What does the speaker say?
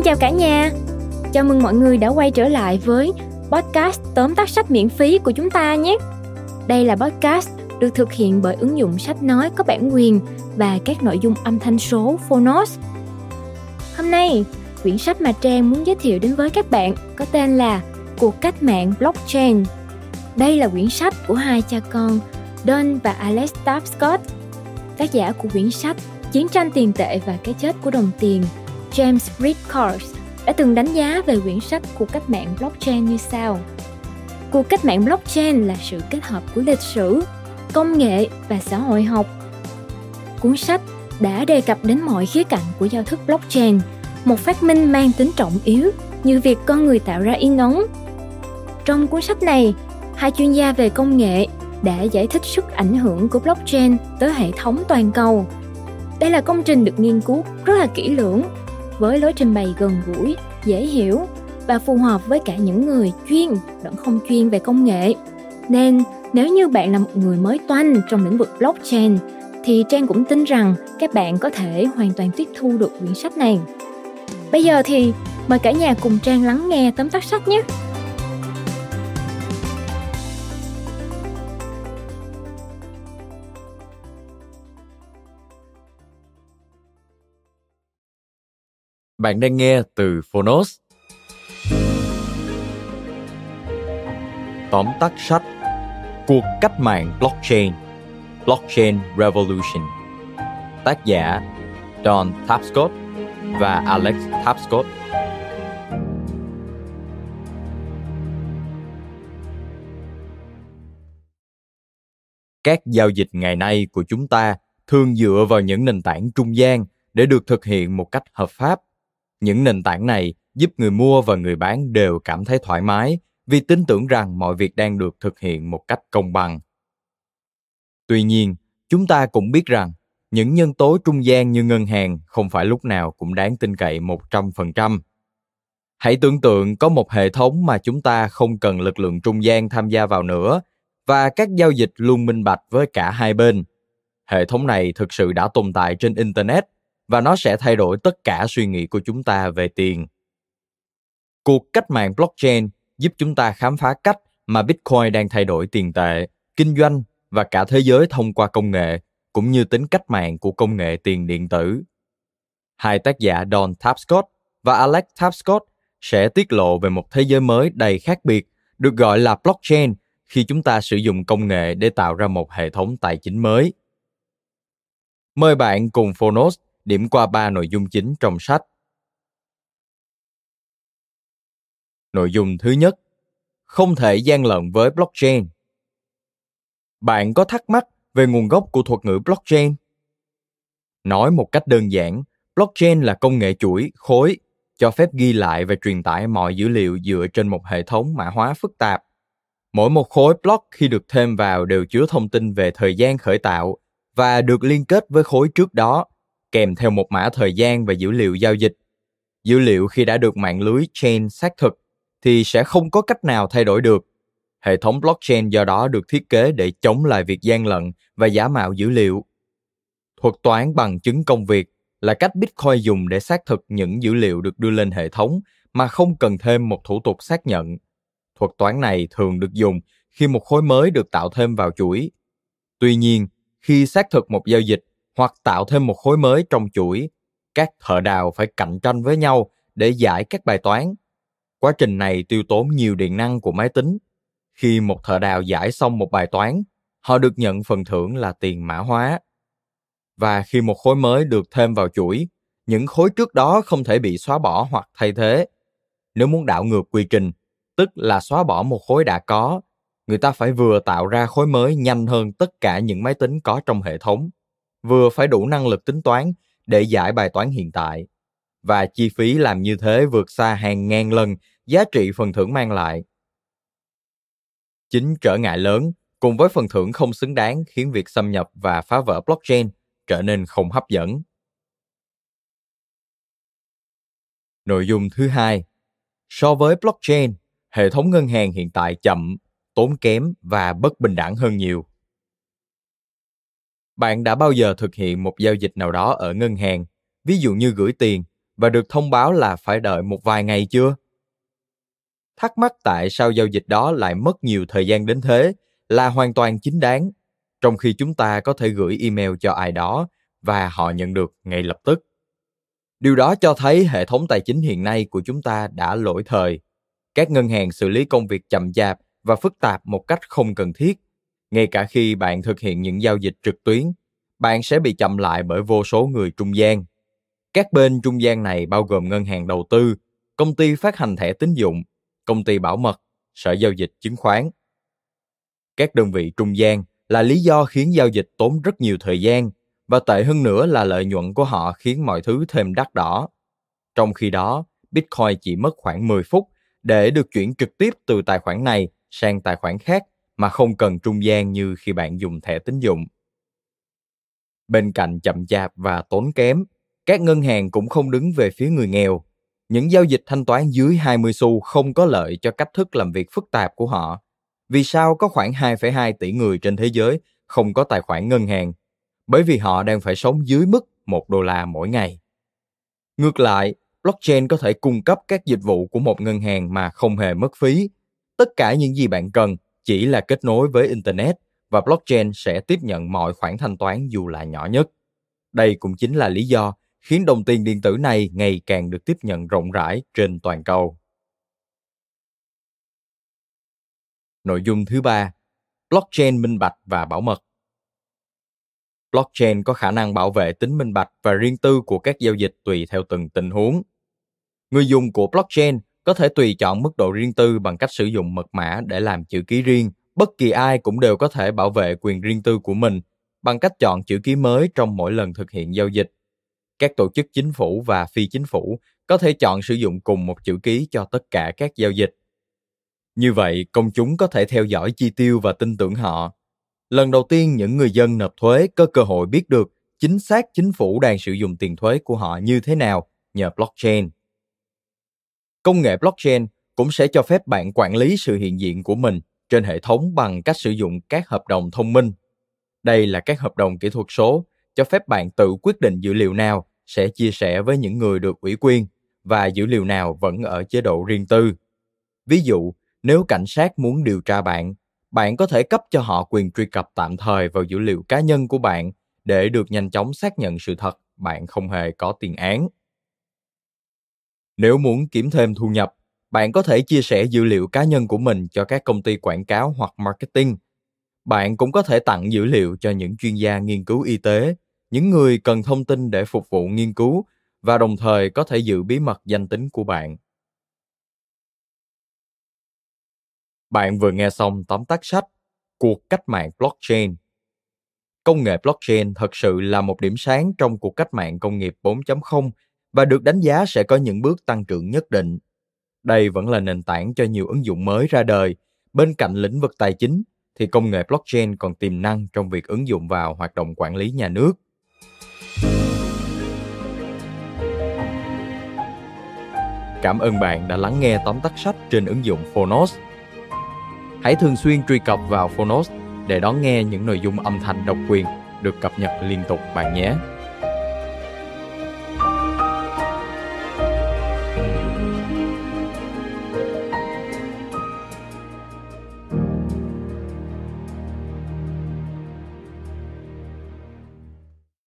Xin chào cả nhà. Chào mừng mọi người đã quay trở lại với podcast tóm tắt sách miễn phí của chúng ta nhé. Đây là podcast được thực hiện bởi ứng dụng sách nói có bản quyền và các nội dung âm thanh số Phonos. Hôm nay, quyển sách mà Trang muốn giới thiệu đến với các bạn có tên là Cuộc cách mạng blockchain. Đây là quyển sách của hai cha con Don và Alex Tapscott. Tác giả của quyển sách Chiến tranh tiền tệ và cái chết của đồng tiền James Rickards đã từng đánh giá về quyển sách của cách mạng blockchain như sau. Cuộc cách mạng blockchain là sự kết hợp của lịch sử, công nghệ và xã hội học. Cuốn sách đã đề cập đến mọi khía cạnh của giao thức blockchain, một phát minh mang tính trọng yếu như việc con người tạo ra in ấn. Trong cuốn sách này, hai chuyên gia về công nghệ đã giải thích sức ảnh hưởng của blockchain tới hệ thống toàn cầu. Đây là công trình được nghiên cứu rất là kỹ lưỡng với lối trình bày gần gũi, dễ hiểu và phù hợp với cả những người chuyên lẫn không chuyên về công nghệ. Nên nếu như bạn là một người mới toanh trong lĩnh vực blockchain thì Trang cũng tin rằng các bạn có thể hoàn toàn tiếp thu được quyển sách này. Bây giờ thì mời cả nhà cùng Trang lắng nghe tóm tắt sách nhé. Bạn đang nghe từ Phonos. Tóm tắt sách, Cuộc cách mạng blockchain Blockchain Revolution. Tác giả Don Tapscott và Alex Tapscott. Các giao dịch ngày nay của chúng ta thường dựa vào những nền tảng trung gian để được thực hiện một cách hợp pháp những nền tảng này giúp người mua và người bán đều cảm thấy thoải mái vì tin tưởng rằng mọi việc đang được thực hiện một cách công bằng. Tuy nhiên, chúng ta cũng biết rằng những nhân tố trung gian như ngân hàng không phải lúc nào cũng đáng tin cậy 100%. Hãy tưởng tượng có một hệ thống mà chúng ta không cần lực lượng trung gian tham gia vào nữa và các giao dịch luôn minh bạch với cả hai bên. Hệ thống này thực sự đã tồn tại trên internet và nó sẽ thay đổi tất cả suy nghĩ của chúng ta về tiền. Cuộc cách mạng blockchain giúp chúng ta khám phá cách mà Bitcoin đang thay đổi tiền tệ, kinh doanh và cả thế giới thông qua công nghệ, cũng như tính cách mạng của công nghệ tiền điện tử. Hai tác giả Don Tapscott và Alex Tapscott sẽ tiết lộ về một thế giới mới đầy khác biệt, được gọi là blockchain khi chúng ta sử dụng công nghệ để tạo ra một hệ thống tài chính mới. Mời bạn cùng Phonos điểm qua ba nội dung chính trong sách. Nội dung thứ nhất, không thể gian lận với blockchain. Bạn có thắc mắc về nguồn gốc của thuật ngữ blockchain? Nói một cách đơn giản, blockchain là công nghệ chuỗi, khối, cho phép ghi lại và truyền tải mọi dữ liệu dựa trên một hệ thống mã hóa phức tạp. Mỗi một khối block khi được thêm vào đều chứa thông tin về thời gian khởi tạo và được liên kết với khối trước đó kèm theo một mã thời gian và dữ liệu giao dịch. Dữ liệu khi đã được mạng lưới chain xác thực thì sẽ không có cách nào thay đổi được. Hệ thống blockchain do đó được thiết kế để chống lại việc gian lận và giả mạo dữ liệu. Thuật toán bằng chứng công việc là cách Bitcoin dùng để xác thực những dữ liệu được đưa lên hệ thống mà không cần thêm một thủ tục xác nhận. Thuật toán này thường được dùng khi một khối mới được tạo thêm vào chuỗi. Tuy nhiên, khi xác thực một giao dịch hoặc tạo thêm một khối mới trong chuỗi, các thợ đào phải cạnh tranh với nhau để giải các bài toán. Quá trình này tiêu tốn nhiều điện năng của máy tính. Khi một thợ đào giải xong một bài toán, họ được nhận phần thưởng là tiền mã hóa. Và khi một khối mới được thêm vào chuỗi, những khối trước đó không thể bị xóa bỏ hoặc thay thế. Nếu muốn đảo ngược quy trình, tức là xóa bỏ một khối đã có, người ta phải vừa tạo ra khối mới nhanh hơn tất cả những máy tính có trong hệ thống vừa phải đủ năng lực tính toán để giải bài toán hiện tại và chi phí làm như thế vượt xa hàng ngàn lần giá trị phần thưởng mang lại. Chính trở ngại lớn cùng với phần thưởng không xứng đáng khiến việc xâm nhập và phá vỡ blockchain trở nên không hấp dẫn. Nội dung thứ hai, so với blockchain, hệ thống ngân hàng hiện tại chậm, tốn kém và bất bình đẳng hơn nhiều bạn đã bao giờ thực hiện một giao dịch nào đó ở ngân hàng ví dụ như gửi tiền và được thông báo là phải đợi một vài ngày chưa? Thắc mắc tại sao giao dịch đó lại mất nhiều thời gian đến thế là hoàn toàn chính đáng, trong khi chúng ta có thể gửi email cho ai đó và họ nhận được ngay lập tức. Điều đó cho thấy hệ thống tài chính hiện nay của chúng ta đã lỗi thời. Các ngân hàng xử lý công việc chậm chạp và phức tạp một cách không cần thiết. Ngay cả khi bạn thực hiện những giao dịch trực tuyến, bạn sẽ bị chậm lại bởi vô số người trung gian. Các bên trung gian này bao gồm ngân hàng đầu tư, công ty phát hành thẻ tín dụng, công ty bảo mật, sở giao dịch chứng khoán. Các đơn vị trung gian là lý do khiến giao dịch tốn rất nhiều thời gian và tệ hơn nữa là lợi nhuận của họ khiến mọi thứ thêm đắt đỏ. Trong khi đó, Bitcoin chỉ mất khoảng 10 phút để được chuyển trực tiếp từ tài khoản này sang tài khoản khác mà không cần trung gian như khi bạn dùng thẻ tín dụng. Bên cạnh chậm chạp và tốn kém, các ngân hàng cũng không đứng về phía người nghèo. Những giao dịch thanh toán dưới 20 xu không có lợi cho cách thức làm việc phức tạp của họ. Vì sao có khoảng 2,2 tỷ người trên thế giới không có tài khoản ngân hàng? Bởi vì họ đang phải sống dưới mức 1 đô la mỗi ngày. Ngược lại, blockchain có thể cung cấp các dịch vụ của một ngân hàng mà không hề mất phí. Tất cả những gì bạn cần chỉ là kết nối với internet và blockchain sẽ tiếp nhận mọi khoản thanh toán dù là nhỏ nhất. Đây cũng chính là lý do khiến đồng tiền điện tử này ngày càng được tiếp nhận rộng rãi trên toàn cầu. Nội dung thứ ba, blockchain minh bạch và bảo mật. Blockchain có khả năng bảo vệ tính minh bạch và riêng tư của các giao dịch tùy theo từng tình huống. Người dùng của blockchain có thể tùy chọn mức độ riêng tư bằng cách sử dụng mật mã để làm chữ ký riêng. Bất kỳ ai cũng đều có thể bảo vệ quyền riêng tư của mình bằng cách chọn chữ ký mới trong mỗi lần thực hiện giao dịch. Các tổ chức chính phủ và phi chính phủ có thể chọn sử dụng cùng một chữ ký cho tất cả các giao dịch. Như vậy, công chúng có thể theo dõi chi tiêu và tin tưởng họ. Lần đầu tiên những người dân nộp thuế có cơ hội biết được chính xác chính phủ đang sử dụng tiền thuế của họ như thế nào nhờ blockchain. Công nghệ blockchain cũng sẽ cho phép bạn quản lý sự hiện diện của mình trên hệ thống bằng cách sử dụng các hợp đồng thông minh. Đây là các hợp đồng kỹ thuật số cho phép bạn tự quyết định dữ liệu nào sẽ chia sẻ với những người được ủy quyền và dữ liệu nào vẫn ở chế độ riêng tư. Ví dụ, nếu cảnh sát muốn điều tra bạn, bạn có thể cấp cho họ quyền truy cập tạm thời vào dữ liệu cá nhân của bạn để được nhanh chóng xác nhận sự thật bạn không hề có tiền án. Nếu muốn kiếm thêm thu nhập, bạn có thể chia sẻ dữ liệu cá nhân của mình cho các công ty quảng cáo hoặc marketing. Bạn cũng có thể tặng dữ liệu cho những chuyên gia nghiên cứu y tế, những người cần thông tin để phục vụ nghiên cứu và đồng thời có thể giữ bí mật danh tính của bạn. Bạn vừa nghe xong tóm tắt sách Cuộc cách mạng blockchain. Công nghệ blockchain thật sự là một điểm sáng trong cuộc cách mạng công nghiệp 4.0 và được đánh giá sẽ có những bước tăng trưởng nhất định. Đây vẫn là nền tảng cho nhiều ứng dụng mới ra đời. Bên cạnh lĩnh vực tài chính, thì công nghệ blockchain còn tiềm năng trong việc ứng dụng vào hoạt động quản lý nhà nước. Cảm ơn bạn đã lắng nghe tóm tắt sách trên ứng dụng Phonos. Hãy thường xuyên truy cập vào Phonos để đón nghe những nội dung âm thanh độc quyền được cập nhật liên tục bạn nhé.